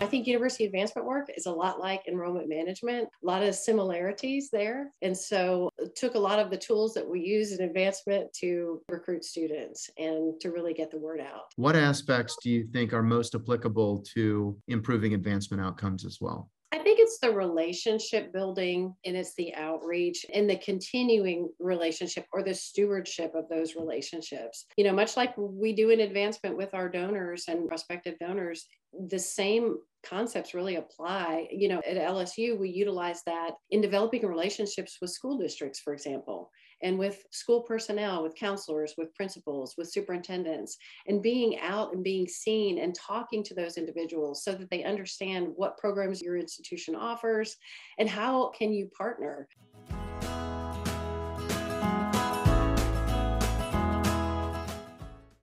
I think university advancement work is a lot like enrollment management, a lot of similarities there. And so took a lot of the tools that we use in advancement to recruit students and to really get the word out. What aspects do you think are most applicable to improving advancement outcomes as well? Think it's the relationship building and it's the outreach and the continuing relationship or the stewardship of those relationships. You know, much like we do in advancement with our donors and prospective donors, the same concepts really apply. You know, at LSU, we utilize that in developing relationships with school districts, for example and with school personnel, with counselors, with principals, with superintendents, and being out and being seen and talking to those individuals so that they understand what programs your institution offers and how can you partner.